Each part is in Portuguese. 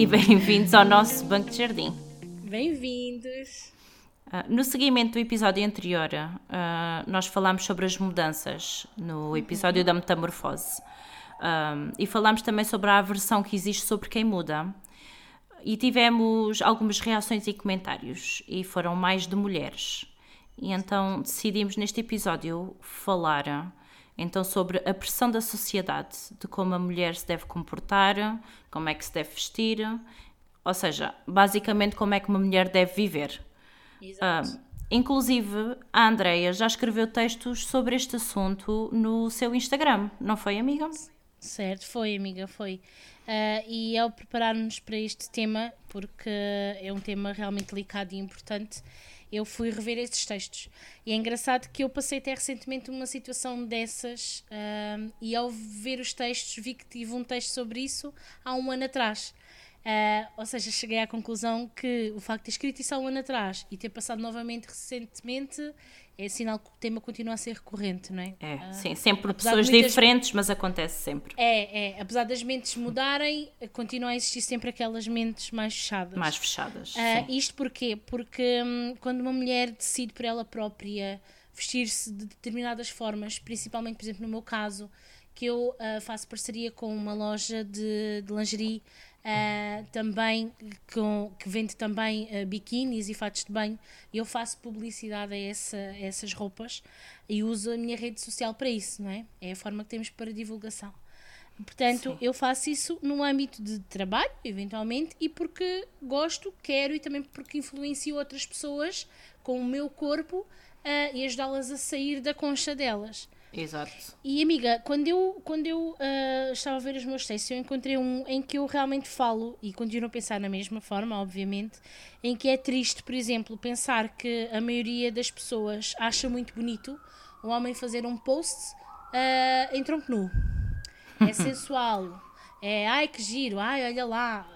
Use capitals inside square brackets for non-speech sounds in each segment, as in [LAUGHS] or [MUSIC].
e bem-vindos ao nosso Banco de Jardim. Bem-vindos! Uh, no seguimento do episódio anterior, uh, nós falámos sobre as mudanças no episódio da metamorfose uh, e falámos também sobre a aversão que existe sobre quem muda. E tivemos algumas reações e comentários, e foram mais de mulheres. E então decidimos neste episódio falar então sobre a pressão da sociedade, de como a mulher se deve comportar, como é que se deve vestir, ou seja, basicamente como é que uma mulher deve viver. Exato. Uh, inclusive, a Andreia já escreveu textos sobre este assunto no seu Instagram, não foi, amiga? Certo, foi, amiga, foi. Uh, e ao preparar-nos para este tema, porque é um tema realmente delicado e importante, eu fui rever esses textos. E é engraçado que eu passei até recentemente uma situação dessas uh, e ao ver os textos vi que tive um texto sobre isso há um ano atrás. Uh, ou seja, cheguei à conclusão que o facto de ter escrito isso há um ano atrás e ter passado novamente recentemente é sinal que o tema continua a ser recorrente, não é? É, uh, sim, sempre pessoas muitas... diferentes, mas acontece sempre. É, é, apesar das mentes mudarem, continua a existir sempre aquelas mentes mais fechadas. Mais fechadas. Uh, isto porquê? Porque hum, quando uma mulher decide por ela própria vestir-se de determinadas formas, principalmente, por exemplo, no meu caso, que eu uh, faço parceria com uma loja de, de lingerie Uh, também com, que vende também uh, biquínis e fatos de banho. Eu faço publicidade a, essa, a, essas roupas e uso a minha rede social para isso, não é? É a forma que temos para divulgação. Portanto, Sim. eu faço isso no âmbito de trabalho, eventualmente, e porque gosto, quero e também porque influencio outras pessoas com o meu corpo uh, e ajudá-las a sair da concha delas. Exato. E amiga, quando eu, quando eu uh, estava a ver os meus textos, eu encontrei um em que eu realmente falo, e continuo a pensar na mesma forma, obviamente, em que é triste, por exemplo, pensar que a maioria das pessoas acha muito bonito um homem fazer um post uh, em tronco nu. É [LAUGHS] sensual. É ai que giro, ai olha lá.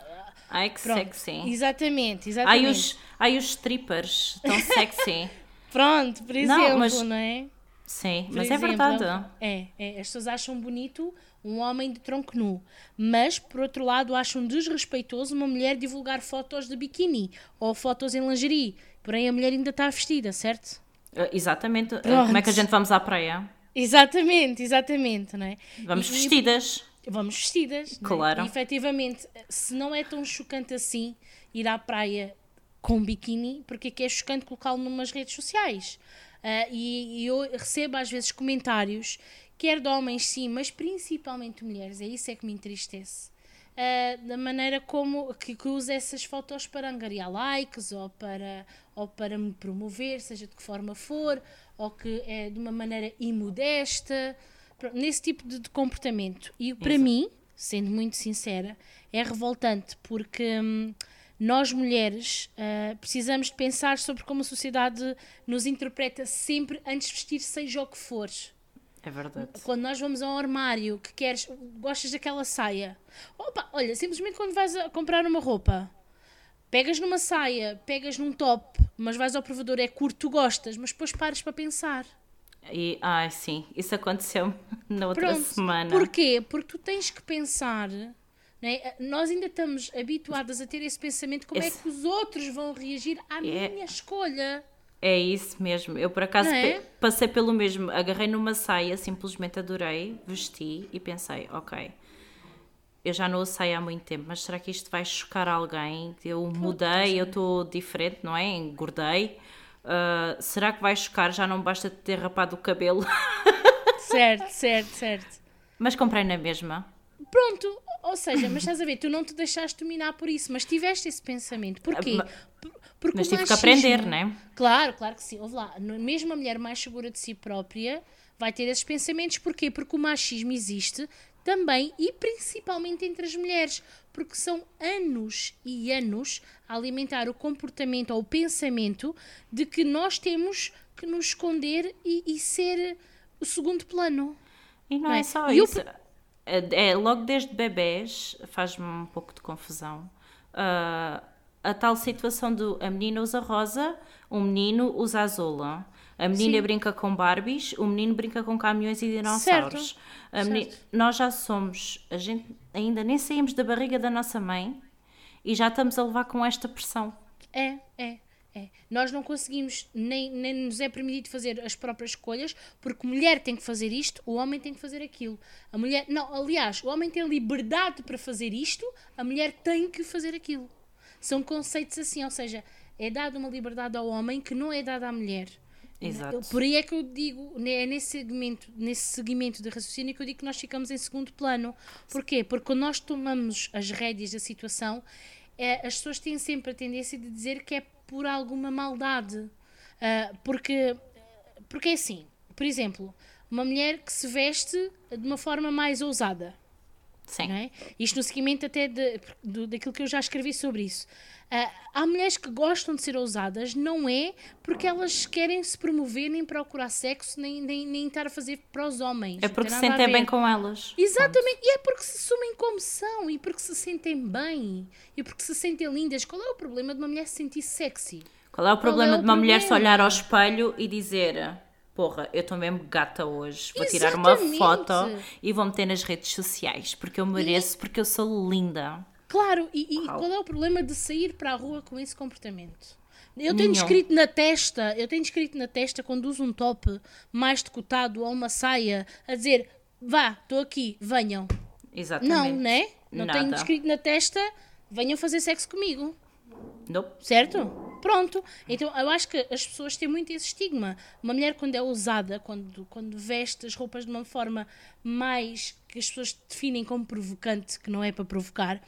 Ai que Pronto. sexy. Exatamente, exatamente. Ai os, ai os strippers, tão sexy. [LAUGHS] Pronto, por exemplo, não, mas... não é? Sim, Por mas é exemplo, é verdade. É, é, as pessoas acham bonito um homem de tronco nu, mas por outro lado acham desrespeitoso uma mulher divulgar fotos de biquíni ou fotos em lingerie, porém a mulher ainda está vestida, certo? Uh, exatamente. Pronto. Como é que a gente vamos à praia? Exatamente, exatamente, não é? Vamos e, vestidas. Vamos vestidas. Claro. É? E, efetivamente, se não é tão chocante assim ir à praia com biquíni, porque é que é chocante colocá-lo numas redes sociais? Uh, e, e, eu recebo às vezes comentários, quer de homens sim, mas principalmente mulheres, é isso é que me entristece. Uh, da maneira como que, que usa essas fotos para angariar likes ou para, ou para me promover, seja de que forma for, ou que é de uma maneira imodesta, nesse tipo de, de comportamento. E para mim, sendo muito sincera, é revoltante porque. Hum, nós mulheres uh, precisamos de pensar sobre como a sociedade nos interpreta sempre antes de vestir, seja o que for. É verdade. Quando nós vamos ao armário, que queres, gostas daquela saia. Opa, olha, simplesmente quando vais a comprar uma roupa, pegas numa saia, pegas num top, mas vais ao provador, é curto, tu gostas, mas depois pares para pensar. E, ai, sim, isso aconteceu [LAUGHS] na outra Pronto. semana. Porquê? Porque tu tens que pensar é? Nós ainda estamos habituadas a ter esse pensamento: como é esse... é que os outros vão reagir à é... minha escolha? É isso mesmo. Eu, por acaso, é? passei pelo mesmo. Agarrei numa saia, simplesmente adorei, vesti e pensei: ok, eu já não a saio há muito tempo, mas será que isto vai chocar alguém? Eu mudei, eu estou diferente, não é? Engordei. Uh, será que vai chocar? Já não basta ter rapado o cabelo. [LAUGHS] certo, certo, certo. Mas comprei na mesma. Pronto, ou seja, mas estás a ver, tu não te deixaste dominar por isso, mas tiveste esse pensamento. Porquê? Porque mas tive que aprender, não é? Claro, claro que sim. Ouve lá, mesmo a mulher mais segura de si própria vai ter esses pensamentos. Porquê? Porque o machismo existe também e principalmente entre as mulheres, porque são anos e anos a alimentar o comportamento ou o pensamento de que nós temos que nos esconder e, e ser o segundo plano. E não, não é? é? só e isso. Eu, é, é, logo desde bebés, faz-me um pouco de confusão. Uh, a tal situação do a menina usa rosa, o menino usa azul. A menina Sim. brinca com Barbies, o menino brinca com caminhões e dinossauros. Menina, nós já somos, a gente ainda nem saímos da barriga da nossa mãe e já estamos a levar com esta pressão. É, é, é. Nós não conseguimos, nem, nem nos é permitido fazer as próprias escolhas, porque mulher tem que fazer isto, o homem tem que fazer aquilo. A mulher, não, aliás, o homem tem liberdade para fazer isto, a mulher tem que fazer aquilo. São conceitos assim, ou seja, é dada uma liberdade ao homem que não é dada à mulher. Exato. Por aí é que eu digo, é nesse segmento, nesse segmento de raciocínio que eu digo que nós ficamos em segundo plano. Porquê? Porque quando nós tomamos as rédeas da situação, é, as pessoas têm sempre a tendência de dizer que é por alguma maldade. Uh, porque, porque é assim, por exemplo, uma mulher que se veste de uma forma mais ousada. Sim. Não é? Isto no seguimento até de, de, daquilo que eu já escrevi sobre isso. Uh, há mulheres que gostam de ser ousadas, não é porque elas querem se promover, nem procurar sexo, nem, nem, nem estar a fazer para os homens. É porque se sentem bem com elas. Exatamente, Pronto. e é porque se assumem como são, e porque se sentem bem, e porque se sentem lindas. Qual é o problema de uma mulher se sentir sexy? Qual é o problema é o de uma problema? mulher se olhar ao espelho e dizer porra, eu estou mesmo gata hoje, vou Exatamente. tirar uma foto e vou meter nas redes sociais, porque eu mereço, e... porque eu sou linda. Claro, e, e qual é o problema de sair para a rua com esse comportamento? Eu tenho Nenhum. escrito na testa, eu tenho escrito na testa quando uso um top mais decotado ou uma saia a dizer vá, estou aqui, venham. Exatamente. Não, né? Não Nada. tenho escrito na testa, venham fazer sexo comigo. Nope. Certo? Pronto. Então eu acho que as pessoas têm muito esse estigma. Uma mulher, quando é ousada, quando, quando veste as roupas de uma forma mais que as pessoas definem como provocante, que não é para provocar,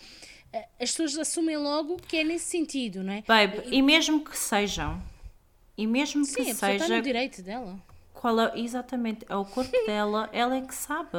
eh, as pessoas assumem logo que é nesse sentido, não é? Babe, e, e mesmo que sejam, e mesmo sim, que seja. Está no direito dela. Qual é, exatamente, é o corpo dela, ela é que sabe.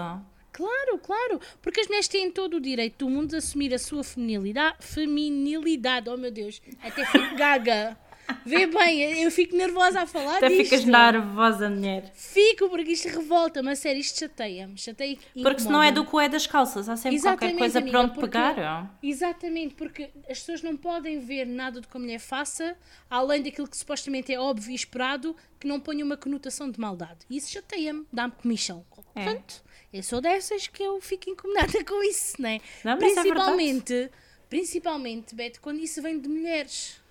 Claro, claro, porque as mulheres têm todo o direito do mundo de assumir a sua feminilidade, feminilidade, oh meu Deus, até fico gaga. Vê bem, eu fico nervosa a falar Até disto. ficas nervosa, mulher. Fico, porque isto revolta-me, a sério, isto chateia-me. Chateia porque se não é do coé das calças, há sempre Exatamente, qualquer coisa amiga, para onde porque, pegar. Exatamente, porque as pessoas não podem ver nada do que a mulher faça, além daquilo que supostamente é óbvio e esperado, que não ponha uma conotação de maldade. E isso chateia-me, dá-me comichão. É. Portanto, eu sou dessas que eu fico incomodada [LAUGHS] com isso, né? não é? Principalmente, é principalmente, Beto, quando isso vem de mulheres.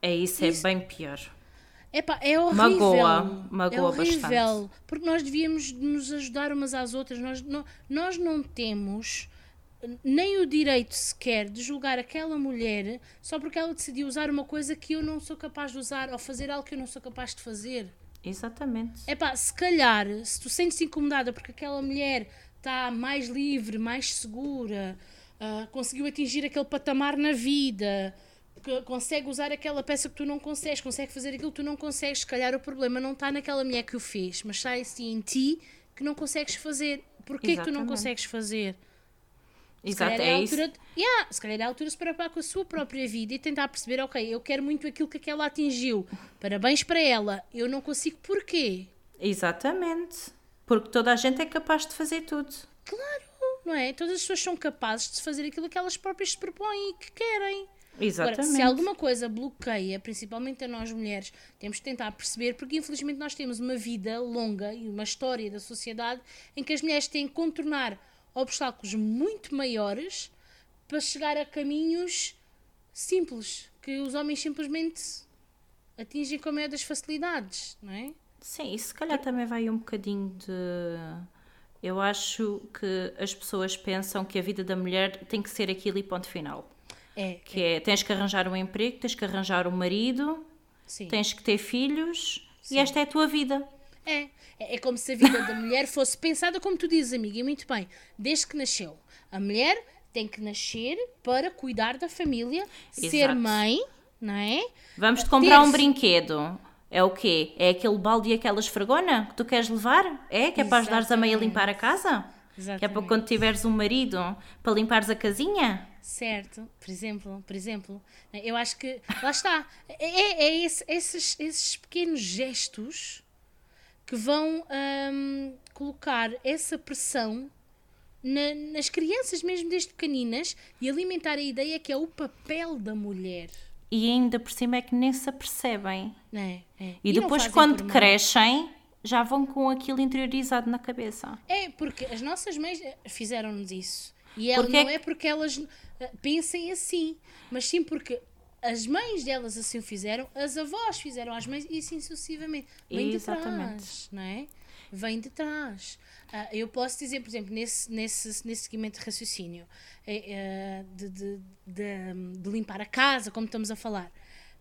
É isso, é isso... bem pior. Epá, é horrível. Magoa, magoa é horrível, bastante. Porque nós devíamos nos ajudar umas às outras. Nós não, nós não temos nem o direito sequer de julgar aquela mulher só porque ela decidiu usar uma coisa que eu não sou capaz de usar ou fazer algo que eu não sou capaz de fazer. Exatamente. É pá, se calhar, se tu sentes incomodada porque aquela mulher está mais livre, mais segura, uh, conseguiu atingir aquele patamar na vida, consegue usar aquela peça que tu não consegues, consegue fazer aquilo que tu não consegues. Se calhar o problema não está naquela mulher que o fez, mas está assim em ti que não consegues fazer. Porquê que tu não consegues fazer? Exato, é, é altura, isso. Yeah, se calhar é a altura de se preocupar com a sua própria vida e tentar perceber, ok, eu quero muito aquilo que aquela atingiu. Parabéns para ela. Eu não consigo porquê? Exatamente. Porque toda a gente é capaz de fazer tudo. Claro, não é? Todas as pessoas são capazes de fazer aquilo que elas próprias se propõem e que querem. Exatamente. Agora, se alguma coisa bloqueia, principalmente a nós mulheres, temos que tentar perceber, porque infelizmente nós temos uma vida longa e uma história da sociedade em que as mulheres têm que contornar obstáculos muito maiores para chegar a caminhos simples, que os homens simplesmente atingem com a maior das facilidades, não é? Sim, isso se calhar também vai um bocadinho de. Eu acho que as pessoas pensam que a vida da mulher tem que ser aquilo e ponto final. É. Que é, é tens que arranjar um emprego, tens que arranjar um marido, Sim. tens que ter filhos Sim. e esta é a tua vida. É. É, é como se a vida da mulher fosse pensada como tu dizes, amiga, e muito bem, desde que nasceu. A mulher tem que nascer para cuidar da família, Exato. ser mãe, não é? Vamos-te comprar Ter... um brinquedo. É o quê? É aquele balde e aquela esfregona que tu queres levar? É? Que é para ajudares a mãe a limpar a casa? Exatamente. Que é para quando tiveres um marido, para limpares a casinha? Certo, por exemplo, por exemplo, eu acho que lá está, é, é, é esse, esses, esses pequenos gestos que vão um, colocar essa pressão na, nas crianças, mesmo desde pequeninas, e alimentar a ideia que é o papel da mulher. E ainda por cima é que nem se apercebem. É, é. E, e depois, quando crescem, já vão com aquilo interiorizado na cabeça. É, porque as nossas mães fizeram-nos isso. E ela, Porque é não é porque elas eh, pensem assim, mas sim porque as mães delas assim o fizeram, as avós fizeram às mães e assim sucessivamente. Vem de Exatamente. trás, não é? Vem de trás. Ah, eu posso dizer, por exemplo, nesse, nesse, nesse seguimento de raciocínio, eh, eh, de, de, de, de limpar a casa, como estamos a falar.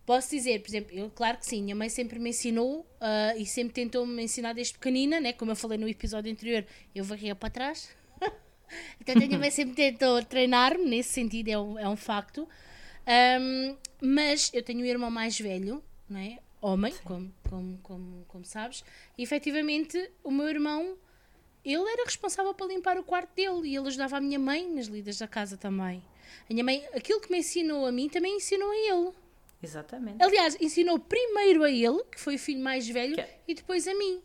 Posso dizer, por exemplo, eu, claro que sim, minha mãe sempre me ensinou ah, e sempre tentou me ensinar desde pequenina, né? como eu falei no episódio anterior, eu varria para trás. [LAUGHS] então a minha mãe sempre tentou treinar-me nesse sentido, é um, é um facto. Ahm, mas eu tenho um irmão mais velho, não é? homem, como, como, como, como sabes, e efetivamente o meu irmão ele era responsável por limpar o quarto dele e ele ajudava a minha mãe nas lidas da casa também. A minha mãe, aquilo que me ensinou a mim, também ensinou a ele. Exatamente. Aliás, ensinou primeiro a ele, que foi o filho mais velho, Que é- e depois a mim.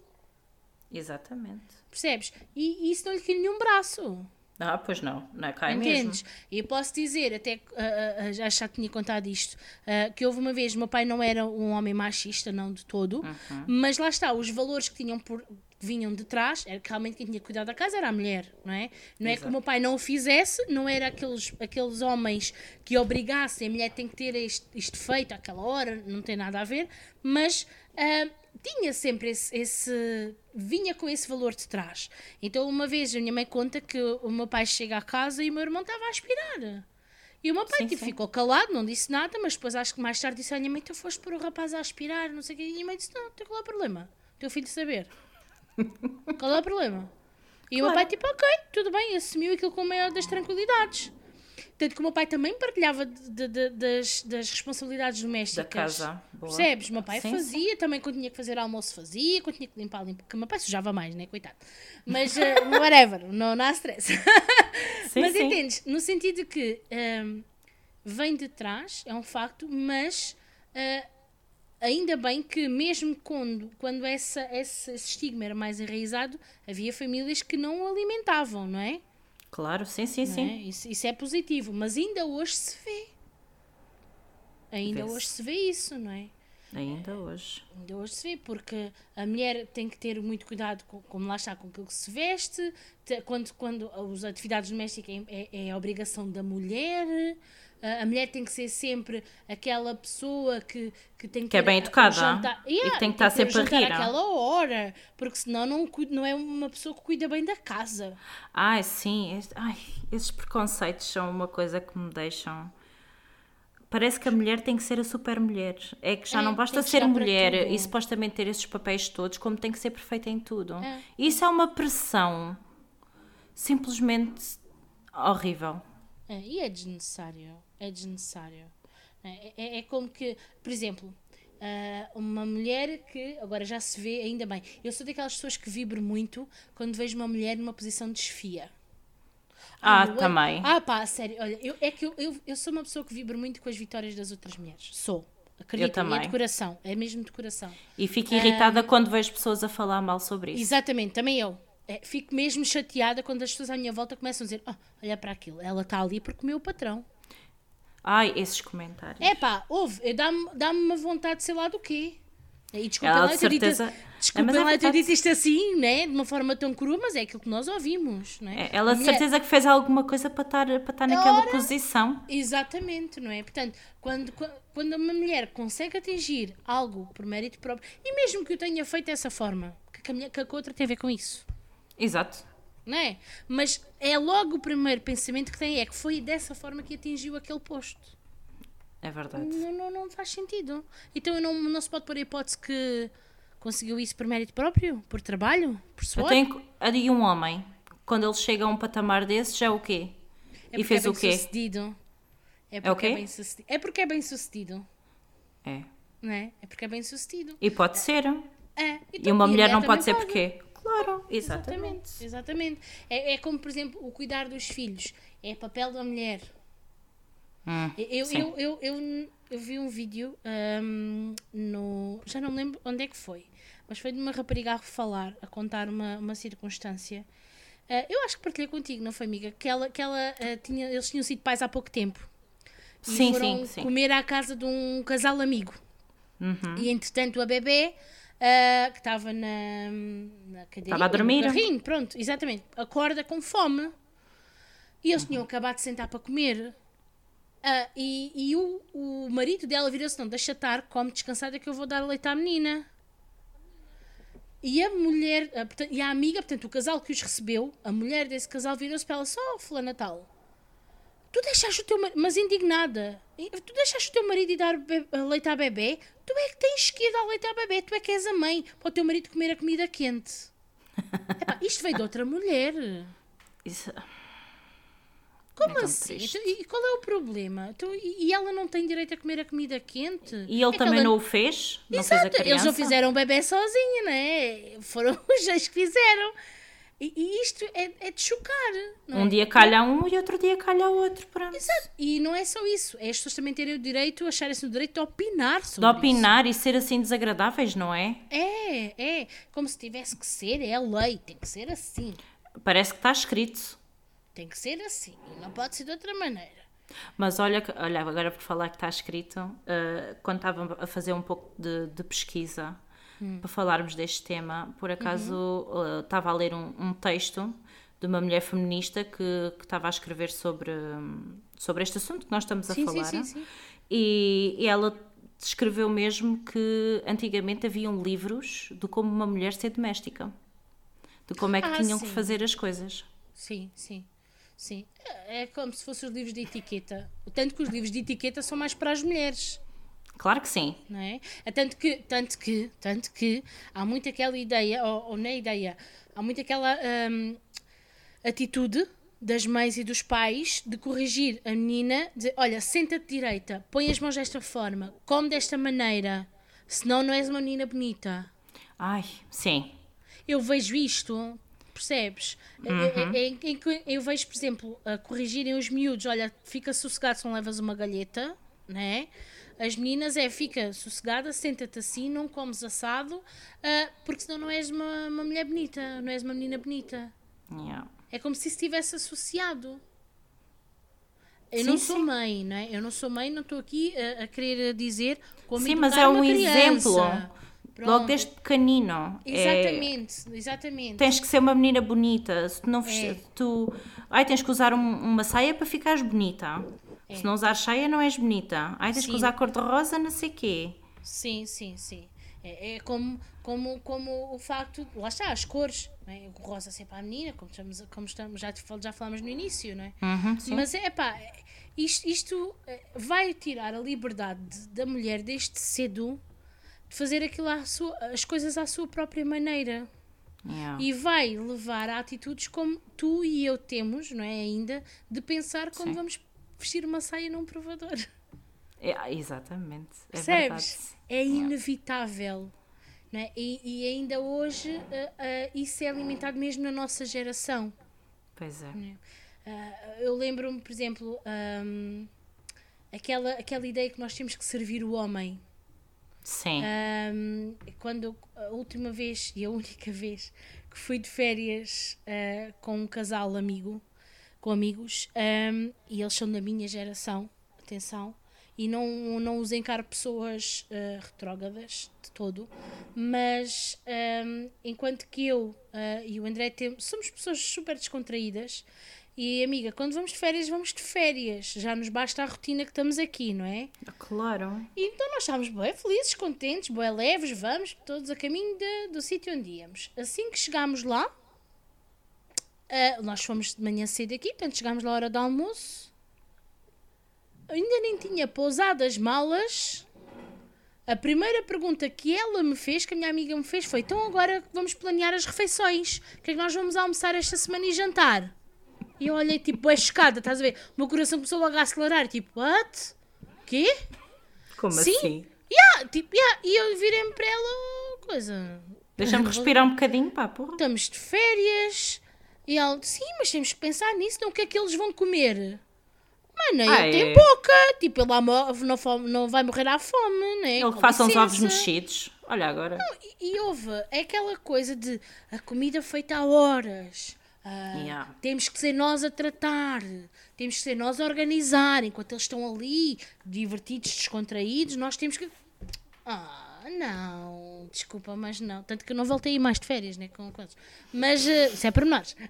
Exatamente. Percebes? E, e isso não lhe tira nenhum braço. Ah, pois não, não é cai mesmo. Entendes? E eu posso dizer, até ah, ah, já, já tinha contado isto, ah, que houve uma vez, meu pai não era um homem machista, não de todo, Uhum. mas lá está, os valores que tinham por vinham de trás, era que realmente quem tinha cuidar da casa era a mulher, não é? Não é que o Exato. meu pai não o fizesse, não era aqueles, aqueles homens que obrigassem, a mulher tem que ter isto, isto feito àquela hora, não tem nada a ver, mas tinha sempre esse, esse- vinha com esse valor de trás. Então uma vez a minha mãe conta que o meu pai chega à casa e o meu irmão estava a aspirar. E o meu pai Sim, tipo, sim. ficou calado, não disse nada, mas depois acho que mais tarde disse à minha mãe: Tu foste pôr o rapaz a aspirar, não sei o quê. E a minha mãe disse: Não, tem qual é o problema? Teu filho saber. [LAUGHS] qual é o problema? E o meu pai, Claro. tipo, ok, tudo bem, assumiu aquilo com a maior das tranquilidades. Tanto que o meu pai também partilhava de- de- das, das responsabilidades domésticas. Da casa. Boa. Percebes? O meu pai Sim, fazia, também quando tinha que fazer almoço fazia, quando tinha que limpar, limpa. Porque o meu pai sujava mais, né? Coitado. Mas, eh, [LAUGHS] whatever, não, não há stress. Sim, [LAUGHS] mas sim. entendes? No sentido que hum, vem de trás, é um facto, mas ah, ainda bem que mesmo quando, quando essa, esse, esse estigma era mais enraizado, havia famílias que não o alimentavam, não é? Claro, sim, sim, Não sim. é? Isso, isso é positivo, mas ainda hoje se vê. Ainda Vê-se. hoje se vê isso, não é? Ainda hoje. Ainda hoje se vê, porque a mulher tem que ter muito cuidado, com, como lá está, com aquilo que se veste, te- quando, quando as atividades domésticas é, é, é a obrigação da mulher, a mulher tem que ser sempre aquela pessoa que, que tem que, Que é bem educada jantar- e Yeah, que tem que estar o sempre a rir. àquela hora, porque senão não, não é uma pessoa que cuida bem da casa. Ai, sim. Ai, esses preconceitos são uma coisa que me deixam. Parece que a mulher tem que ser a super mulher. É que já É, não basta ser mulher e supostamente ter esses papéis todos, como tem que ser perfeita em tudo. É. Isso é uma pressão simplesmente horrível. É, e é desnecessário. É desnecessário. É, é- é como que, por exemplo, ah, uma mulher que agora já se vê, ainda bem. Eu sou daquelas pessoas que vibro muito quando vejo uma mulher numa posição de desfia. Ah, eu- também. Ah, pá, sério. Olha, eu, é que eu, eu, eu sou uma pessoa que vibra muito com as vitórias das outras mulheres. Sou. Acredito, é também. de coração. É mesmo de coração. E fico irritada quando vejo pessoas a falar mal sobre isso. Exatamente, também eu. É, fico mesmo chateada quando as pessoas à minha volta começam a dizer: "Ah, olha para aquilo, ela está ali porque comeu o patrão. Ai, esses comentários. É pá, houve, eu dá-me dá uma vontade de sei lá do quê. E desculpem Ela lá, eu ter certeza- É, mas é lá eu ter dito isto assim, né? De uma forma tão crua, mas é aquilo que nós ouvimos, não é? Ela de mulher- certeza que fez alguma coisa para estar, para estar naquela posição. Exatamente, não é? Portanto, quando, qua- quando uma mulher consegue atingir algo por mérito próprio, e mesmo que o tenha feito dessa forma, que a, mulher, que a outra tem a ver com isso, Exato. não é? Mas é logo o primeiro pensamento que tem, é que foi dessa forma que atingiu aquele posto. É verdade. Não, não, não faz sentido. Então não, não se pode pôr a hipótese que conseguiu isso por mérito próprio? Por trabalho? Por Eu suor? tenho ali um homem, quando ele chega a um patamar desses, já é o quê? É e porque fez é o quê? sucedido. É o porque é, quê? bem sucedido. É porque é bem sucedido. É. Não é? É porque é bem sucedido. E pode ser. É. E Então, uma a mulher não pode ser porquê? Claro, Exatamente. exatamente. Exatamente. É, é como, por exemplo, o cuidar dos filhos. É papel da mulher. Hum, Eu, eu, eu, eu, eu vi um vídeo ahm, no. Já não me lembro onde é que foi, mas foi de uma rapariga a falar, a contar uma, uma circunstância. Ah, eu acho que partilhei contigo, não foi, amiga? Que ela, que ela ah, tinha, eles tinham sido pais há pouco tempo. E Sim, foram sim, sim. comer à casa de um casal amigo. Uhum. E entretanto a bebê, ah, que estava na, na cadeira, Estava a dormir. pronto, exatamente, acorda com fome. E eles tinham acabado de sentar para comer. Ah, e e o, o marido dela virou-se: Não, deixa estar, come descansada que eu vou dar leite à menina. E a mulher, ah, portanto, e a amiga, portanto, o casal que os recebeu, a mulher desse casal virou-se para ela: Só, Fulana Tal, tu deixaste o teu marido, mas indignada, tu deixaste o teu marido ir dar be- leite à bebê? Tu é que tens que ir dar leite à bebê, tu é que és a mãe, para o teu marido comer a comida quente. [LAUGHS] Epá, isto veio de outra mulher. Isso- Como É assim? Então, e qual é o problema? Então, e, ela não tem direito a comer a comida quente? E ele É também ela- não o fez? Não fez a Exato, criança? eles não fizeram o bebê sozinho, né? Foram [LAUGHS] os dois que fizeram. E, e isto é, é de chocar. Não Um é? dia calha um e outro dia calha outro. Pronto. Exato. E não é só isso. É as pessoas também terem o direito, acharem-se no direito de opinar De sobre opinar e ser assim desagradáveis, não é? isso. É, é. Como se tivesse que ser, é a lei. Tem que ser assim. Parece que está escrito. Tem que ser assim. Não pode ser de outra maneira. Mas olha, olha agora por falar que está escrito, eh, quando estava a fazer um pouco de, de pesquisa para falarmos deste tema, por acaso eh, estava a ler um, um texto de uma mulher feminista que, que estava a escrever sobre, hum, sobre este assunto que nós estamos a sim, falar. sim, sim. E, e ela descreveu mesmo que antigamente haviam livros de como uma mulher ser doméstica, de como é que Ah, tinham sim. que fazer as coisas. Sim, sim. Sim. É é como se fossem os livros de etiqueta. Tanto que os livros de etiqueta são mais para as mulheres. Claro que sim. não é? É Tanto que, tanto que, tanto que há muito aquela ideia, ou, ou não é ideia, há muito aquela hum, atitude das mães e dos pais de corrigir a menina, dizer, olha, senta-te direita, põe as mãos desta forma, come desta maneira, senão não és uma menina bonita. Ai, sim. Eu vejo isto, percebes? É- é- é- em que eu vejo, por exemplo, a corrigirem os miúdos, olha, fica sossegado se não levas uma galheta, né? As meninas é, fica sossegada, senta-te assim, não comes assado, ah, porque senão não és uma, uma mulher bonita, não és uma menina bonita. Yeah. É como se estivesse associado. Eu Sim, não sou sim. mãe, não é? Eu não sou mãe, não estou aqui a, a querer dizer como Sim, mas é um criança. exemplo. Logo Pronto. desde pequenino. É- Exatamente, exatamente. tens que ser uma menina bonita. Se tu não É. tu, ai, tens que usar um- uma saia para ficares bonita. Se não usar saia, não és bonita. Ai, tens que É. Sim. usar cor-de-rosa, não sei quê. Sim, sim, sim. É, é como, como, como o facto, lá está, as cores, é? o rosa ser para a menina, como estamos, como estamos já, já falámos no início, não é? Uhum. Mas é pá, isto, isto eh, vai tirar a liberdade de- da mulher desde cedo fazer aquilo sua, as coisas à sua própria maneira. Yeah. E vai levar a atitudes como tu e eu temos, não é? Ainda, de pensar como Sim. vamos vestir uma saia num provador. É, exatamente. É Percebes? verdade. É inevitável. Não é? e, e ainda hoje ah, ah, isso é alimentado mesmo na nossa geração. Pois é. Ah, eu lembro-me, por exemplo, ahm, aquela, aquela ideia que nós temos que servir o homem. Sim. Ahm, quando a última vez e a única [LAUGHS] vez que fui de férias ah, com um casal amigo, com amigos, ahm, e eles são da minha geração, atenção, e não, não os encaro pessoas ah, retrógradas de todo, mas ahm, enquanto que eu ah, e o André temos, somos pessoas super descontraídas. E amiga, quando vamos de férias, vamos de férias. Já nos basta a rotina que estamos aqui, não é? Claro. E então nós estávamos bem felizes, contentes, bem leves, vamos todos a caminho de- do sítio onde íamos. Assim que chegámos lá, ah, nós fomos de manhã cedo aqui, portanto chegámos lá à hora do almoço. Ainda nem tinha pousado as malas. A primeira pergunta que ela me fez, que a minha amiga me fez, foi: então agora vamos planear as refeições. O que é que nós vamos almoçar esta semana e jantar? E eu olhei tipo, é chocada, estás a ver? O meu coração começou logo a acelerar, tipo, what? Quê? Como Sim. assim? Yeah, tipo, yeah. E eu virei-me para ela, coisa. Deixa-me [LAUGHS] respirar um bocadinho, pá, porra. Estamos de férias. E ela, sim, mas temos que pensar nisso, não o que é que eles vão comer? Mano, Ah, ele tem é. boca. Tipo, ele não, não vai morrer à fome, né? Ele que faça uns ovos mexidos. Olha agora. E, e houve, é aquela coisa de a comida feita há horas. Ah, Yeah. Temos que ser nós a tratar, temos que ser nós a organizar. Enquanto eles estão ali, divertidos, descontraídos, nós temos que. Ah, não, desculpa, mas não. Tanto que eu não voltei a ir mais de férias, né? Com, com. Mas uh, isso é para nós. [LAUGHS]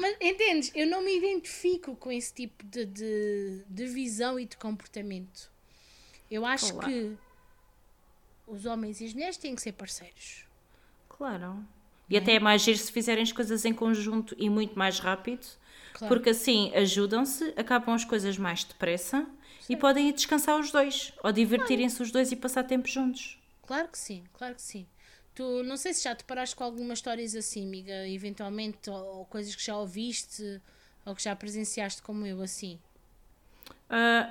Mas entendes? Eu não me identifico com esse tipo de, de, de visão e de comportamento. Eu acho Claro. que os homens e as mulheres têm que ser parceiros. Claro. E até é mais giro se fizerem as coisas em conjunto e muito mais rápido, Claro. porque assim ajudam-se, acabam as coisas mais depressa e podem ir descansar os dois, ou divertirem-se os dois e passar tempo juntos. Claro que sim, claro que sim. Tu não sei se já te paraste com algumas histórias assim, amiga, eventualmente, ou, ou coisas que já ouviste ou que já presenciaste como eu, assim. Ah,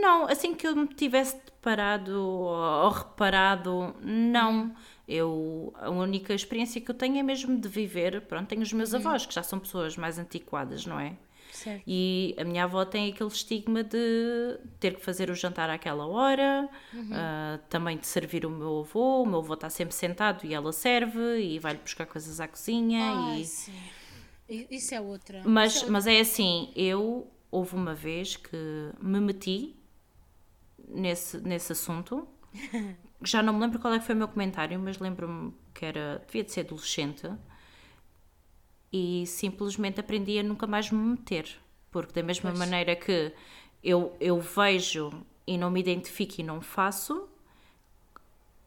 não, assim que eu me tivesse deparado ou, ou reparado, não. Eu, a única experiência que eu tenho é mesmo de viver. Pronto, tenho os meus avós, que já são pessoas mais antiquadas, não é? Certo. E a minha avó tem aquele estigma de ter que fazer o jantar àquela hora, ah, também de servir o meu avô. O meu avô está sempre sentado e ela serve e vai-lhe buscar coisas à cozinha. Ai, e... sim. Isso é outra. Mas, é mas é assim, eu houve uma vez que me meti nesse, nesse assunto. [LAUGHS] Já não me lembro qual é que foi o meu comentário, mas lembro-me que era, devia de ser adolescente e simplesmente aprendi a nunca mais me meter. Porque da mesma Pois. maneira que eu, eu vejo e não me identifico e não faço,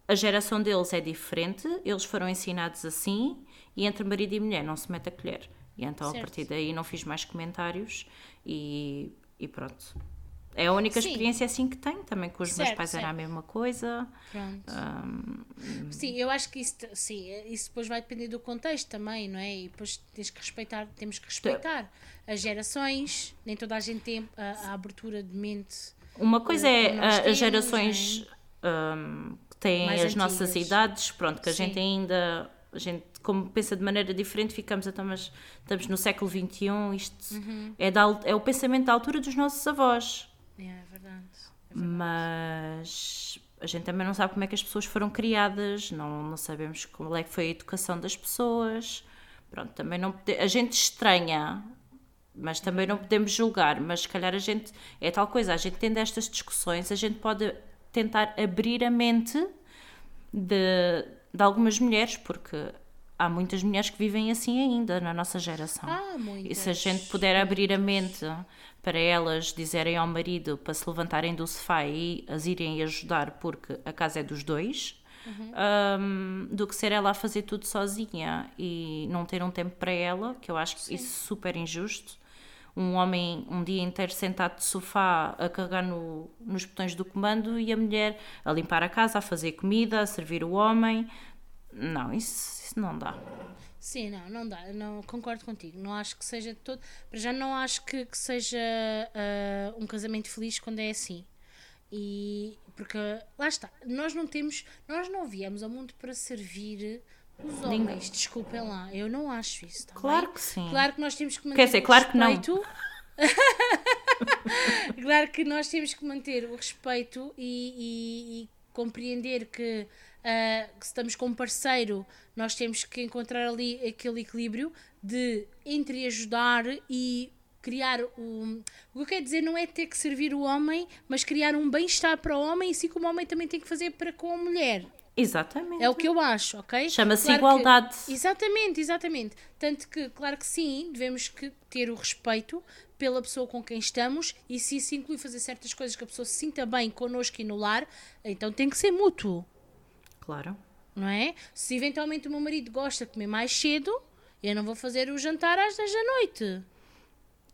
a geração deles é diferente, eles foram ensinados assim e entre marido e mulher não se mete a colher. E então a Certo. partir daí não fiz mais comentários e, e pronto. É a única Sim. experiência assim que tenho, também com os meus Certo, pais era a certo. mesma coisa. Pronto. Sim, eu acho que isso, sim, isso depois vai depender do contexto também, não é? E depois tens que respeitar, temos que respeitar as gerações, nem toda a gente tem a, a abertura de mente. Uma coisa é as gerações hum, que têm Mais as nossas antigas. idades, pronto, que a Sim. gente ainda, a gente como pensa de maneira diferente, ficamos então, mas estamos no século XXI, isto Uhum. é, da, é o pensamento da altura dos nossos avós. É, é verdade. Mas a gente também não sabe como é que as pessoas foram criadas, não, não sabemos qual é que foi a educação das pessoas. Pronto, também não pode- a gente estranha, mas também não podemos julgar. Mas se calhar a gente é tal coisa, a gente tendo estas discussões, a gente pode tentar abrir a mente de, de algumas mulheres, porque há muitas mulheres que vivem assim ainda na nossa geração. Ah, muitas. E se a gente puder abrir a mente para elas dizerem ao marido para se levantarem do sofá e as irem ajudar porque a casa é dos dois, hum, do que ser ela a fazer tudo sozinha e não ter um tempo para ela, que eu acho que isso é super injusto. Um homem um dia inteiro sentado de sofá a carregar no- nos botões do comando e a mulher a limpar a casa, a fazer comida, a servir o homem. Não, isso, isso não dá. Sim, não, não dá, não concordo contigo. Não acho que seja de todo. Para já não acho que, que seja ah, um casamento feliz quando é assim. E porque lá está, nós não temos, nós não viemos ao mundo para servir os Ninguém. homens, desculpem lá, eu não acho isso. tá Claro bem? que sim. Claro que nós temos que manter Quer dizer, claro que não. [LAUGHS] claro que nós temos que manter o respeito e, e- e compreender que, ah, que se estamos com um parceiro, nós temos que encontrar ali aquele equilíbrio de entre ajudar e criar um. O que eu quero dizer não é ter que servir o homem, mas criar um bem-estar para o homem, assim como o homem também tem que fazer para com a mulher. Exatamente. É o que eu acho, ok? Chama-se Claro que- igualdade. Exatamente, exatamente. Tanto que, claro que sim, devemos que ter o respeito pela pessoa com quem estamos e se isso inclui fazer certas coisas que a pessoa se sinta bem connosco e no lar, então tem que ser mútuo, Claro. não é? Se eventualmente o meu marido gosta de comer mais cedo, eu não vou fazer o jantar às 10 da noite.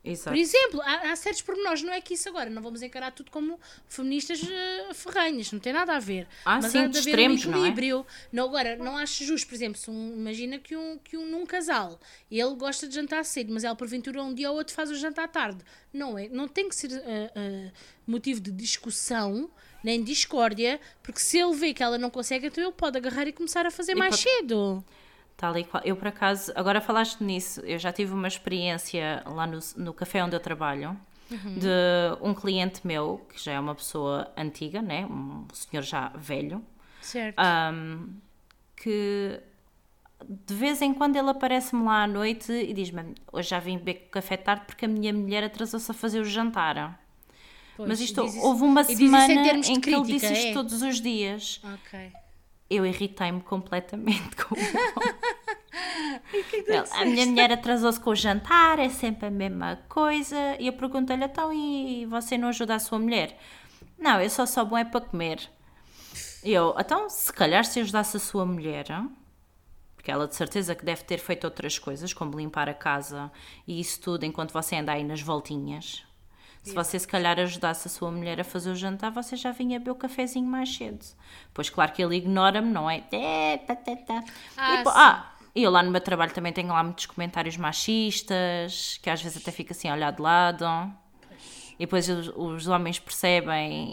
Exato. Por exemplo, há, há certos pormenores, não é que isso agora, não vamos encarar tudo como feministas eh, ferranhas, não tem nada a ver. Ah, Mas sim, há de haver um não é? equilíbrio. Não, agora, não acho justo, por exemplo, se um- imagina que, um, que um, num casal ele gosta de jantar cedo, mas ela porventura um dia ou outro faz o jantar à tarde. Não, é, não tem que ser eh, eh, motivo de discussão nem discórdia, porque se ele vê que ela não consegue, então ele pode agarrar e começar a fazer mais pode- cedo. Tal e qual. Eu, por acaso, agora falaste nisso, eu já tive uma experiência lá no, no café onde eu trabalho, de um cliente meu, que já é uma pessoa antiga, né? um senhor já velho, Certo. ahm, que de vez em quando ele aparece-me lá à noite e diz-me: Hoje já vim beber café tarde porque a minha mulher atrasou-se a fazer o jantar. Pois, Mas isto, houve uma em semana de em que ele crítica, disse isto é? todos os dias. Ok. Eu irritei-me completamente com ele. [LAUGHS] Ele, a minha mulher atrasou-se com o jantar, é sempre a mesma coisa. E eu pergunto-lhe, então, e você não ajuda a sua mulher? Não, eu só sou bom é para comer. Eu, então, se calhar se ajudasse a sua mulher, porque ela de certeza que deve ter feito outras coisas, como limpar a casa e isso tudo enquanto você anda aí nas voltinhas. Se você se calhar ajudasse a sua mulher a fazer o jantar, você já vinha beber o cafezinho mais cedo. Pois claro que ele ignora-me, não é? É. Ah, E, pô, ah, e eu lá no meu trabalho também tenho lá muitos comentários machistas, que às vezes até fica assim a olhar de lado. E depois os, os homens percebem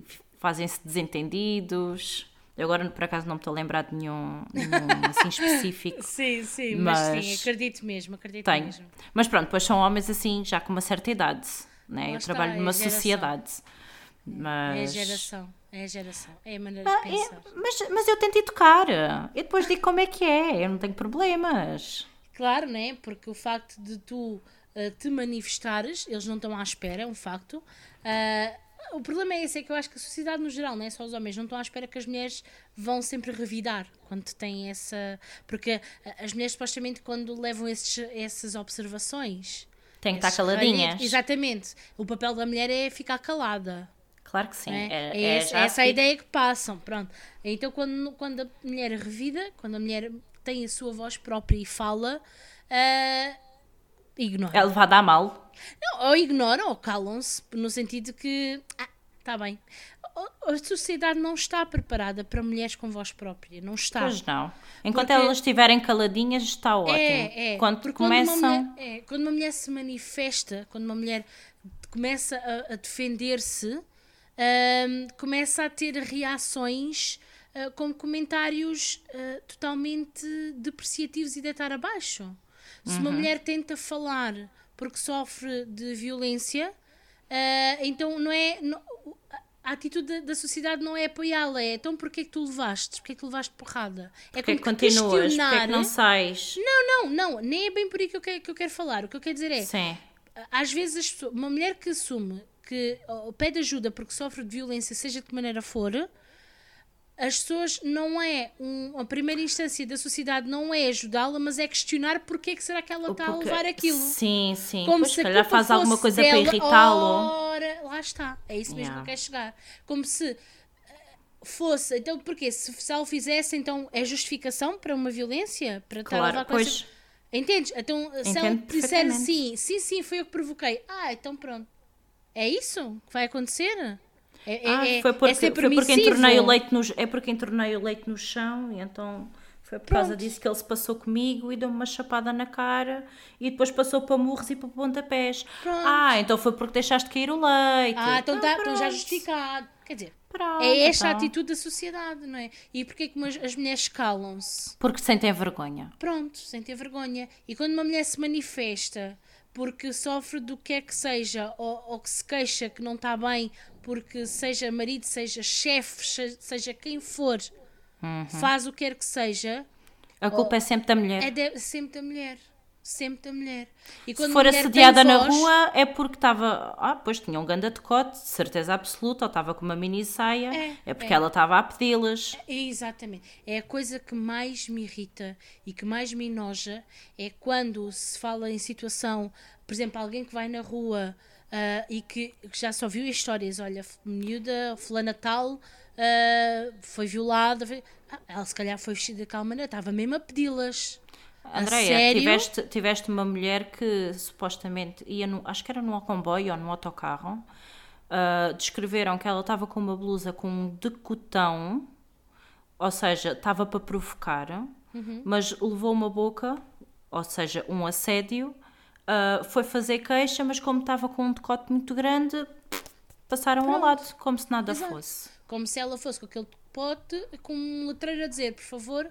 e fazem-se desentendidos. Eu agora por acaso não me estou a lembrar de nenhum, nenhum assim específico. [LAUGHS] Sim, sim, mas, Mas- sim, acredito mesmo, acredito Tenho. mesmo. Mas pronto, depois são homens assim, já com uma certa idade. Né? Lá Eu está, trabalho é numa geração. sociedade. É a Mas... geração, é a geração, é a maneira Ah, de é, pensar. mas, mas eu tento educar. E depois digo como é que é. Eu não tenho problemas. Claro, né? Porque o facto de tu ah, te manifestares, eles não estão à espera, é um facto. Ah, o problema é esse, é que eu acho que a sociedade no geral, não é só os homens, não estão à espera que as mulheres vão sempre revidar quando têm essa. Porque ah, as mulheres, supostamente, quando levam esses, essas observações. Tenho que estar caladinhas. Exatamente. O papel da mulher é ficar calada. Claro que sim. É, É, é esse- já essa a ideia que passam. Pronto. Então, quando, quando a mulher é revida, quando a mulher tem a sua voz própria e fala, ah, ignora. É levada a mal. Não, ou ignoram ou calam-se, no sentido que. Ah, está bem. O- A sociedade não está preparada para mulheres com voz própria. Não está. Pois não. Enquanto Porque- elas estiverem caladinhas, está ótimo. É, é. Quando Porque começam. Quando uma, mulher, é, quando uma mulher se manifesta, quando uma mulher começa a, a defender-se, ahm, começa a ter reações ah, com comentários ah, totalmente depreciativos e deitar abaixo. Se Uhum. uma mulher tenta falar porque sofre de violência, ah, então não é. não- a atitude da, da sociedade não é apoiá-la, é então porquê que tu levaste? Porquê que tu levaste porrada? É Porque é como que continuas? Porque é que não sais? não, não, não, nem é bem por aí que eu quero, que eu quero falar. O que eu quero dizer é, Sim. às vezes as pessoas- uma mulher que assume que pede ajuda porque sofre de violência, seja de que maneira for, as pessoas não é um, a primeira instância da sociedade não é ajudá-la, mas é questionar porque é que será que ela está a levar aquilo. Sim, sim. Como Pois, se calhar faz alguma coisa dela. para irritá-lo. Ora, lá está. É isso mesmo Yeah. que eu quero chegar. Como se eh, fosse. Então, porquê? Se, se ela o fizesse, então é justificação para uma violência? Para estar a Claro, levar com pois. essa... Entendes? Então, se ela disser sim, sim, sim, foi eu que provoquei. Ah, então pronto. É isso que vai acontecer? É, é, Ah, é- foi porque, é foi porque entornei o leite no, é porque entornei o leite no chão e então foi por causa disso que ele se passou comigo e deu-me uma chapada na cara e depois passou para murros e para pontapés. Pronto. Ah, então foi porque deixaste cair o leite. Ah, então, tá, então já justificado. Quer dizer, Pronto, é esta a então. atitude da sociedade, não é? E porquê que umas- as mulheres calam-se? Porque sentem vergonha. Pronto, sem ter vergonha. E quando uma mulher se manifesta porque sofre do que é que seja, ou, ou que se queixa que não está bem, porque seja marido, seja chefe, se- seja quem for, Uhum. faz o que quer que seja, A culpa é sempre da mulher. é de- sempre da mulher. Sempre da mulher. E Se quando for uma mulher assediada na voz- rua é porque estava. Ah, pois tinha um ganda decote, de certeza absoluta, ou estava com uma mini saia. É, É, porque é. ela estava a pedi-las. Exatamente. É a coisa que mais me irrita e que mais me enoja é quando se fala em situação, por exemplo, alguém que vai na rua ah, e que, que já só viu histórias, olha, miúda, fulana tal, ah, foi violada, foi- ah, ela se calhar foi vestida daquela maneira, estava mesmo a pedi-las. Andréia, tiveste, tiveste uma mulher que supostamente ia, no, acho que era no comboio ou no autocarro, ah, descreveram que ela estava com uma blusa com um decotão, ou seja, estava para provocar, Uhum. mas levou uma boca, ou seja, um assédio, ah, foi fazer queixa, mas como estava com um decote muito grande, passaram ao Pronto. lado, como se nada Exato. fosse. Como se ela fosse com aquele pote com um letreiro a dizer, por favor,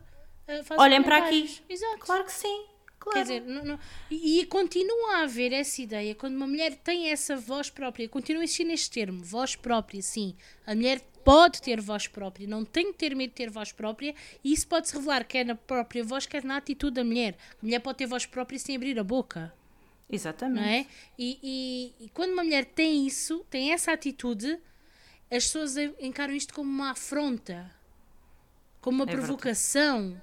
façam Olhem para aqui. Exato. Claro que sim, claro. Quer dizer, não- não- e, e continua a haver essa ideia, quando uma mulher tem essa voz própria, continua a existir neste termo, voz própria, sim. A mulher pode ter voz própria, não tem que ter medo de ter voz própria, e isso pode se revelar quer na própria voz, quer na atitude da mulher. A mulher pode ter voz própria sem abrir a boca, Exatamente. não é? E, e- e quando uma mulher tem isso, tem essa atitude, as pessoas en- encaram isto como uma afronta, como uma É verdade. provocação.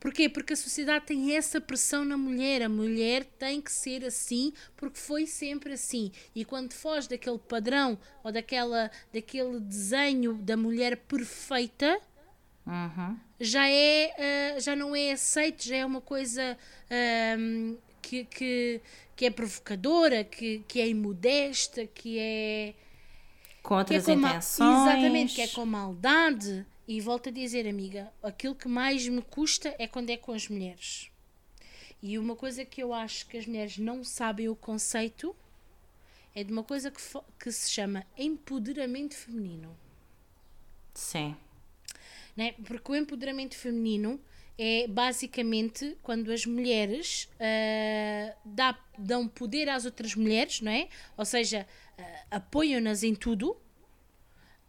Porquê? Porque a sociedade tem essa pressão na mulher. A mulher tem que ser assim porque foi sempre assim. E quando foge daquele padrão ou daquela, daquele desenho da mulher perfeita, Uhum. já, é, uh, já não é aceito, já é uma coisa um, que, que, que é provocadora, que, que é imodesta, que é. Com outras que é com intenções. Exatamente, que é com maldade. E volto a dizer, amiga, aquilo que mais me custa é quando é com as mulheres. E uma coisa que eu acho que as mulheres não sabem o conceito é de uma coisa que, que se chama empoderamento feminino. Sim. né? Porque o empoderamento feminino é basicamente quando as mulheres ah, dá- dão poder às outras mulheres, não é? Ou seja, apoiam-nas em tudo.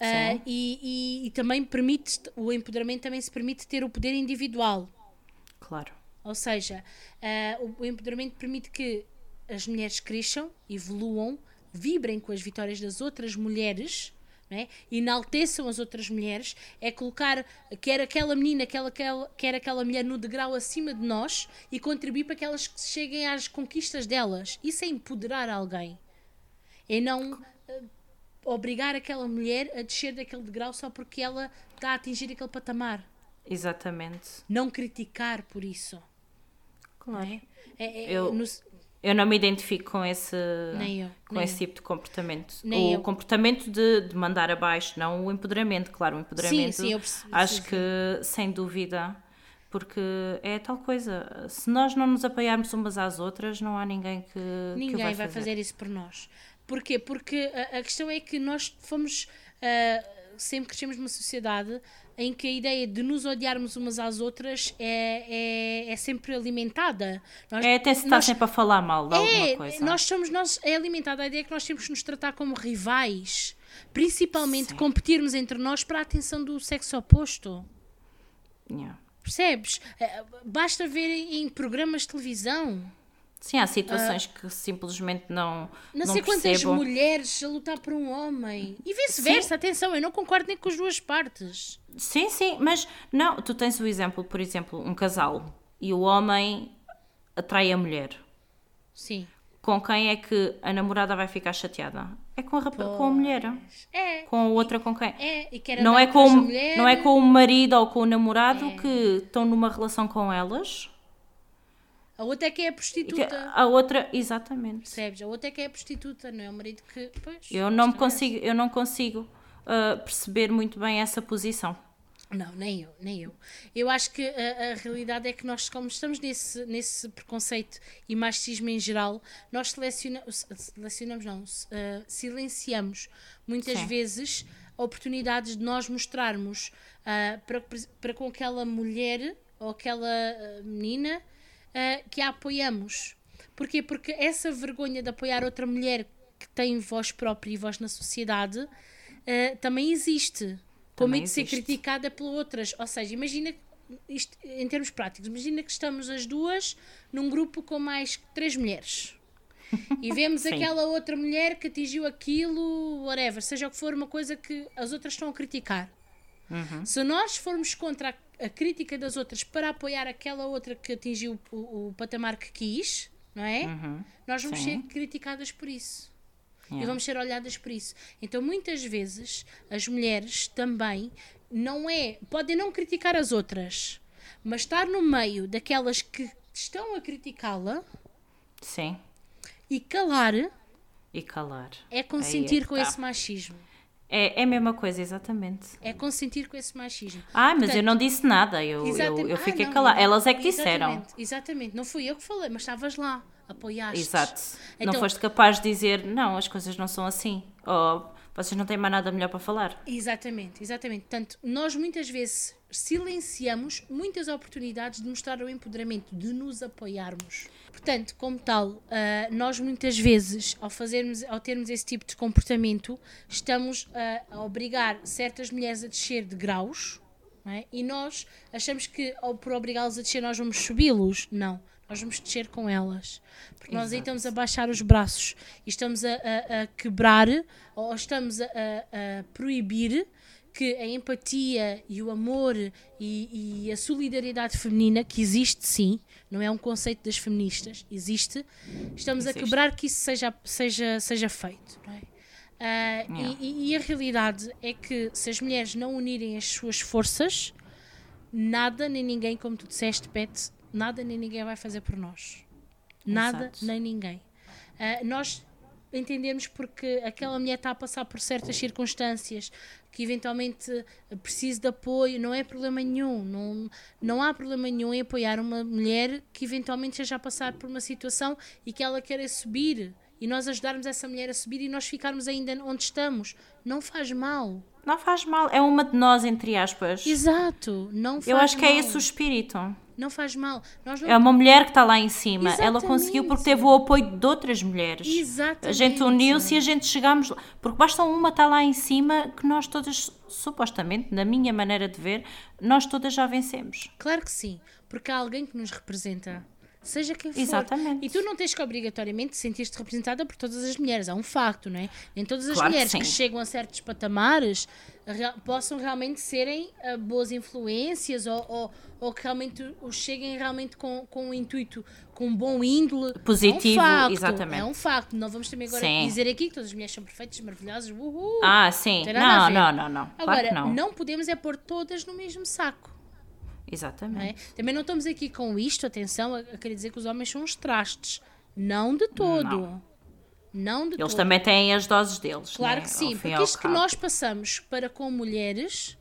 Sim. e, e- e também permite, o empoderamento também se permite ter o poder individual. Claro. Ou seja, ah, o, empoderamento permite que as mulheres cresçam, evoluam, vibrem com as vitórias das outras mulheres, não é? enalteçam as outras mulheres, é colocar quer aquela menina, aquela, aquela, quer aquela mulher no degrau acima de nós e contribuir para que elas cheguem às conquistas delas. Isso é empoderar alguém. É não ah, obrigar aquela mulher a descer daquele degrau só porque ela está a atingir aquele patamar. Exatamente. Não criticar por isso. Claro. É, é- é- Eu- no- Eu não me identifico com esse, eu, com esse eu. tipo de comportamento. Nem o comportamento de, de mandar abaixo, não o empoderamento, claro, o empoderamento. sim, eu percebi, acho sim, que, sem dúvida, porque é tal coisa. Se nós não nos apoiarmos umas às outras, não há ninguém que, que ninguém vai, vai fazer. fazer isso por nós. Porquê? Porque a, a questão é que nós fomos. ah, sempre crescemos numa sociedade em que a ideia de nos odiarmos umas às outras é, é, é sempre alimentada. Nós, É até se está nós- sempre a falar mal de alguma é, coisa. nós somos nós é alimentada a ideia que nós temos que nos tratar como rivais, principalmente Sim. competirmos entre nós para a atenção do sexo oposto. Yeah. Percebes? Eh, Basta ver em programas de televisão. Sim, há situações que simplesmente não, Ah. Não, não sei quantas mulheres a lutar por um homem. E vice-versa, atenção, eu não concordo nem com as duas partes. Sim, sim, mas não, tu tens o exemplo, por exemplo, um casal e o homem atrai a mulher. Sim. Com quem é que a namorada vai ficar chateada? É com a, rap- com a mulher. É. Com a outra com quem? É, e quer Não é, com mulher. não é com o marido ou com o namorado É. que estão numa relação com elas. A outra é que é a prostituta. a outra, exatamente. Percebes? A outra é que é a prostituta, não é o marido que. Pois, Eu não consigo, eu não consigo ah, perceber muito bem essa posição. Não, nem eu, nem eu. Eu acho que a, a realidade é que nós, como estamos nesse, nesse preconceito e machismo em geral, nós seleciona, selecionamos, não, uh, silenciamos muitas Sim. vezes oportunidades de nós mostrarmos uh, para, para com aquela mulher ou aquela uh, menina uh, que a apoiamos. Porquê? Porque essa vergonha de apoiar outra mulher que tem voz própria e voz na sociedade uh, também existe. Com medo de ser criticada por outras. Ou seja, imagina, isto, em termos práticos, imagina que estamos as duas num grupo com mais três mulheres. E vemos [LAUGHS] aquela outra mulher que atingiu aquilo, whatever, seja o que for, uma coisa que as outras estão a criticar. Uhum. Se nós formos contra a, crítica das outras para apoiar aquela outra que atingiu o, o patamar que quis, não é? Nós vamos Uhum. Sim. ser criticadas por isso. E Yeah. vamos ser olhadas por isso. Então, muitas vezes, as mulheres também não é. podem não criticar as outras, mas estar no meio daquelas que estão a criticá-la Sim. e calar E calar. é consentir que com tá. esse machismo. É, é a mesma coisa, exatamente. É consentir com esse machismo. Ah, mas eu Portanto, não disse nada, eu, eu, eu Ah, fiquei não, calada. não. Elas é que disseram. Exatamente, exatamente. Não fui eu que falei, mas estavas lá, apoiaste. Exato. Então- Não foste capaz de dizer, não, as coisas não são assim. Ou vocês não têm mais nada melhor para falar. Exatamente, exatamente. Portanto, nós muitas vezes silenciamos muitas oportunidades de mostrar o empoderamento, de nos apoiarmos. Portanto, como tal, ah, nós muitas vezes, ao, fazermos, ao termos esse tipo de comportamento, estamos ah, a obrigar certas mulheres a descer de graus é? e nós achamos que por obrigá-los a descer nós vamos subi-los. Não, nós vamos descer com elas. Porque nós aí estamos a baixar os braços e estamos a, a- a quebrar ou estamos a, a- a proibir que a empatia e o amor e, e, a solidariedade feminina, que existe sim, não é um conceito das feministas, existe, estamos existe. a quebrar que isso seja, seja, seja feito. Não é? Uh, yeah. e, e, a realidade é que se as mulheres não unirem as suas forças, nada nem ninguém, como tu disseste, Pet, nada nem ninguém vai fazer por nós. Nada Exato. nem ninguém. Uh, nós entendemos porque aquela mulher está a passar por certas circunstâncias que eventualmente precisa de apoio, não é problema nenhum. Não, não há problema nenhum em apoiar uma mulher que eventualmente esteja a passar por uma situação e que ela queira subir e nós ajudarmos essa mulher a subir e nós ficarmos ainda onde estamos. Não faz mal. Não faz mal, é uma de nós, entre aspas. Exato, não faz Eu acho mal. que é esse o espírito. Não faz mal. Não... É uma mulher que está lá em cima. Exatamente. Ela conseguiu porque teve o apoio de outras mulheres. Exatamente. A gente uniu-se e a gente chegámos. Porque basta uma estar lá em cima que nós todas, supostamente, na minha maneira de ver, nós todas já vencemos. Claro que sim. Porque há alguém que nos representa seja quem for. Exatamente. E tu não tens que obrigatoriamente sentir-te representada por todas as mulheres, é um facto, não é? Nem todas as claro mulheres que, que, chegam a certos patamares possam realmente serem uh, boas influências ou, ou, ou, que realmente os cheguem realmente com, com um intuito, com um bom índole. Positivo, é um facto, exatamente. É um facto. Não vamos também agora sim. dizer aqui que todas as mulheres são perfeitas, maravilhosas. Uhul, ah, sim. Não, não, não, não. Agora, claro não. não podemos é pôr todas no mesmo saco. Exatamente. É? Também não estamos aqui com isto, atenção, a, querer dizer que os homens são os trastes. Não de todo. Não. Não de Eles todo. também têm as doses deles. Claro né? que sim, porque isto que nós passamos para com mulheres,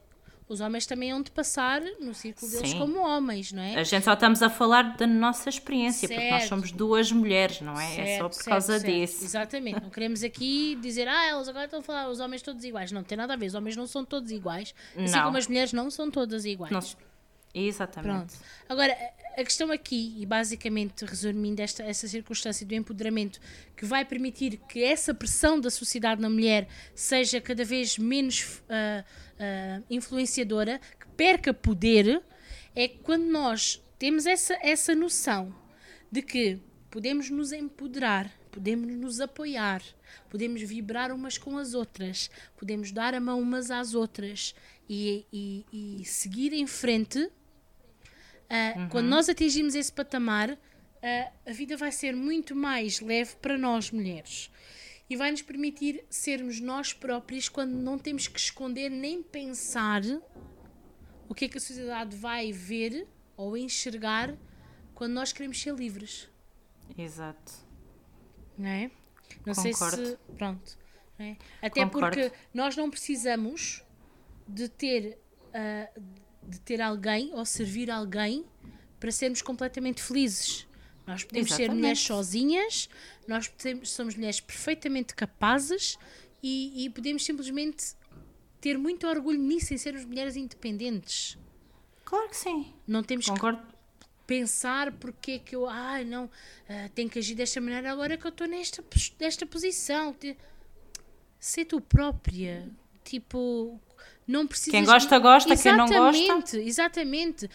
os homens também hão de passar no círculo deles sim. como homens, não é? A gente só estamos a falar da nossa experiência, certo. porque nós somos duas mulheres, não é? Certo, é só por certo, causa disso. Exatamente. Não queremos aqui dizer, ah, elas agora estão a falar os homens todos iguais. Não tem nada a ver, os homens não são todos iguais, assim não. como as mulheres não são todas iguais. Não Exatamente. Pronto. Agora, a questão aqui, e basicamente resumindo esta, essa circunstância do empoderamento, que vai permitir que essa pressão da sociedade na mulher seja cada vez menos uh, uh, influenciadora, que perca poder, é quando nós temos essa, essa noção de que podemos nos empoderar, podemos nos apoiar, podemos vibrar umas com as outras, podemos dar a mão umas às outras e, e, e seguir em frente Uh, uhum. Quando nós atingimos esse patamar, uh, a vida vai ser muito mais leve para nós mulheres e vai nos permitir sermos nós próprios quando não temos que esconder nem pensar o que é que a sociedade vai ver ou enxergar quando nós queremos ser livres. Exato. Não é? Não Concordo. sei se. Pronto. É? Até Concordo. porque nós não precisamos de ter. Uh, de ter alguém ou servir alguém para sermos completamente felizes. Nós podemos Exatamente. ser mulheres sozinhas, nós podemos, somos mulheres perfeitamente capazes e, e, podemos simplesmente ter muito orgulho nisso, em sermos mulheres independentes. Claro que sim. Não temos Concordo. que pensar porque é que eu, ah, não, uh, tenho que agir desta maneira agora que eu estou nesta, nesta posição. Ser tu própria. Tipo, não precisas... Quem gosta, gosta, exatamente, quem não gosta... Exatamente,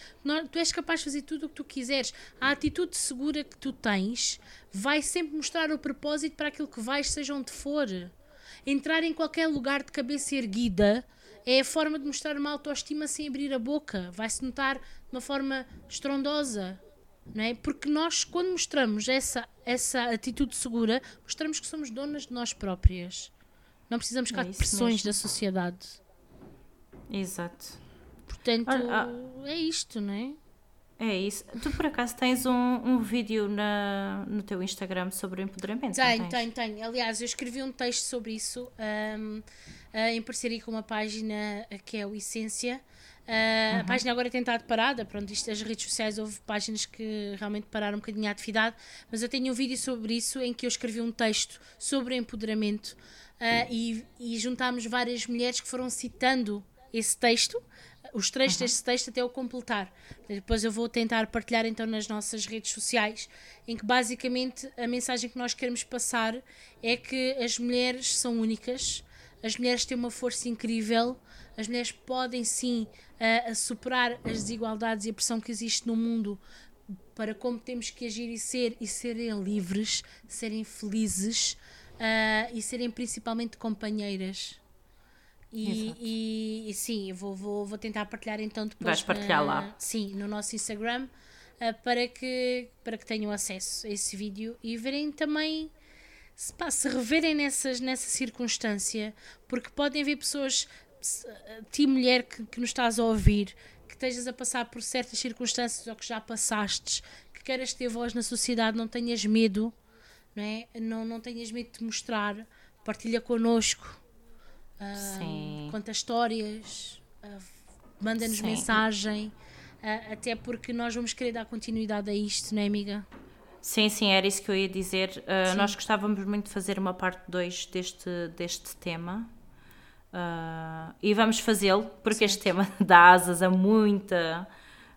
Tu és capaz de fazer tudo o que tu quiseres. A atitude segura que tu tens vai sempre mostrar o propósito para aquilo que vais, seja onde for. Entrar em qualquer lugar de cabeça erguida é a forma de mostrar uma autoestima sem abrir a boca. Vai-se notar de uma forma estrondosa. Não é? Porque nós, quando mostramos essa, essa atitude segura, mostramos que somos donas de nós próprias. Não precisamos cá é de pressões mesmo. da sociedade. Exato. Portanto, ah, ah, é isto, não é? É isso. Tu por acaso tens um, um vídeo na, no teu Instagram sobre o empoderamento? Tenho, tenho, tenho. Aliás, eu escrevi um texto sobre isso um, uh, em parceria com uma página que é o Essência. Uh, uhum. A página agora tem estado parada, pronto, isto as redes sociais houve páginas que realmente pararam um bocadinho a atividade, mas eu tenho um vídeo sobre isso em que eu escrevi um texto sobre empoderamento uh, e, e juntámos várias mulheres que foram citando esse texto, os trechos uhum. desse texto até o completar. Depois eu vou tentar partilhar então nas nossas redes sociais, em que basicamente a mensagem que nós queremos passar é que as mulheres são únicas, as mulheres têm uma força incrível, as mulheres podem sim uh, superar as desigualdades e a pressão que existe no mundo para como temos que agir e ser e serem livres, serem felizes uh, e serem principalmente companheiras. E, e, e sim, eu vou, vou, vou tentar partilhar então depois. Vais partilhar na- lá. Sim, no nosso Instagram, ah, para, que, para que tenham acesso a esse vídeo e verem também, se, pá, se reverem nessas, nessa circunstância, porque podem haver pessoas, se- ah, ti mulher que, que nos estás a ouvir, que estejas a passar por certas circunstâncias ou que já passastes, que queiras ter voz na sociedade, não tenhas medo, não é? Não, não tenhas medo de te mostrar, partilha connosco. Sim. conta histórias, ah, manda-nos Sim. mensagem, ah, até porque nós vamos querer dar continuidade a isto, não é, amiga? Sim, sim, era isso que eu ia dizer. Uh, Sim. nós gostávamos muito de fazer uma parte 2 deste, deste tema. Uh, e vamos fazê-lo, porque este tema [LAUGHS] dá asas a muita,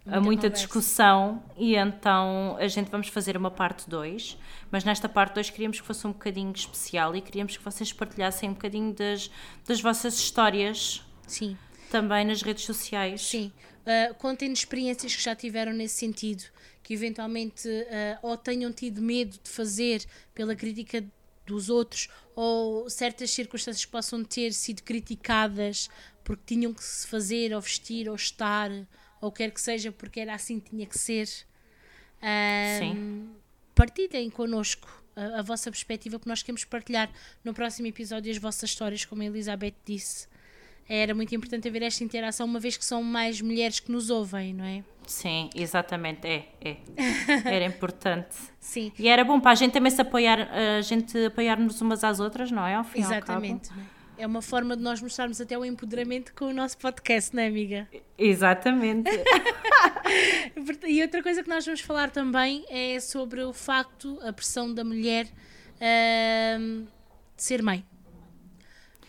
Muita muita conversa. discussão. E então a gente vamos fazer uma parte 2. Mas nesta parte 2 queríamos que fosse um bocadinho especial e queríamos que vocês partilhassem um bocadinho das, das vossas histórias Sim, também nas redes sociais. sim. Ah, contem-nos experiências que já tiveram nesse sentido, que eventualmente ah, ou tenham tido medo de fazer pela crítica dos outros, ou certas circunstâncias que possam ter sido criticadas porque tinham que se fazer, ou vestir, ou estar, ou quer que seja, porque era assim que tinha que ser. Ah, Sim. partilhem connosco a, a vossa perspectiva, porque nós queremos partilhar no próximo episódio as vossas histórias, como a Elizabeth disse. Era muito importante haver esta interação, uma vez que são mais mulheres que nos ouvem, não é? Sim, exatamente, é, é. [LAUGHS] Era importante. Sim, E era bom para a gente também se apoiar, a gente apoiar-nos umas às outras, não é? Ao fim e ao cabo. É? É uma forma de nós mostrarmos até o empoderamento com o nosso podcast, não é, amiga? Exatamente. [LAUGHS] E outra coisa que nós vamos falar também é sobre o facto, a pressão da mulher ahm, de ser mãe.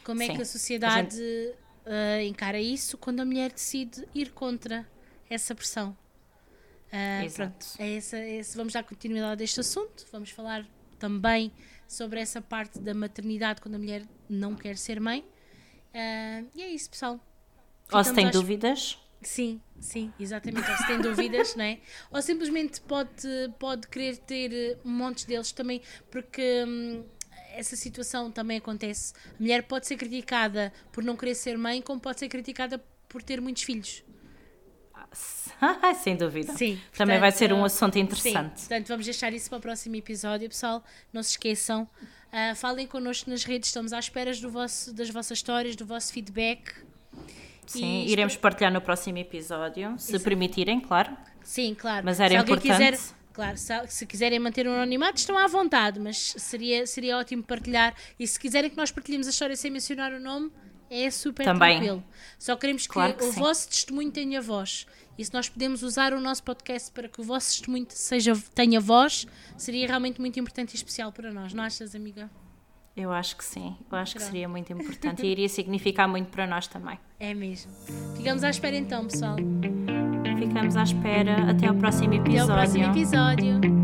Como é Sim, que a sociedade ah, encara isso quando a mulher decide ir contra essa pressão? Ah, Exato. pronto, é essa, é esse- vamos dar continuidade a este assunto. Vamos falar também sobre essa parte da maternidade quando a mulher não quer ser mãe. Ah, e é isso, pessoal. Ou se Ficamos tem às- dúvidas, Sim, sim, exatamente. Ou se tem dúvidas, não é? Ou simplesmente pode, pode querer ter eh, montes deles também, porque hum, essa situação também acontece. A mulher pode ser criticada por não querer ser mãe, como pode ser criticada por ter muitos filhos. [LAUGHS] sem dúvida. Sim, Também vai portanto, ser um ah, assunto Sim, interessante. portanto, vamos deixar isso para o próximo episódio, pessoal. Não se esqueçam. ah, falem connosco nas redes, estamos à espera do vosso, das vossas histórias, do vosso feedback. Sim, E iremos partilhar no próximo episódio, se Exato. permitirem, claro. Sim, claro. Mas era se importante. quiser, claro, se, se quiserem manter o anonimato, estão à vontade, mas seria, seria ótimo partilhar. E se quiserem que nós partilhemos a história sem mencionar o nome, é super Também. tranquilo. Só queremos que, Claro que o sim. vosso testemunho tenha voz. E se nós podemos usar o nosso podcast para que o vosso testemunho seja, tenha voz, seria realmente muito importante e especial para nós. Não achas, amiga? Eu acho que sim, eu acho que Pronto. seria muito importante [LAUGHS] e iria significar muito para nós também. É mesmo. Ficamos à espera então, pessoal. Ficamos à espera, até ao próximo Até ao episódio. próximo episódio.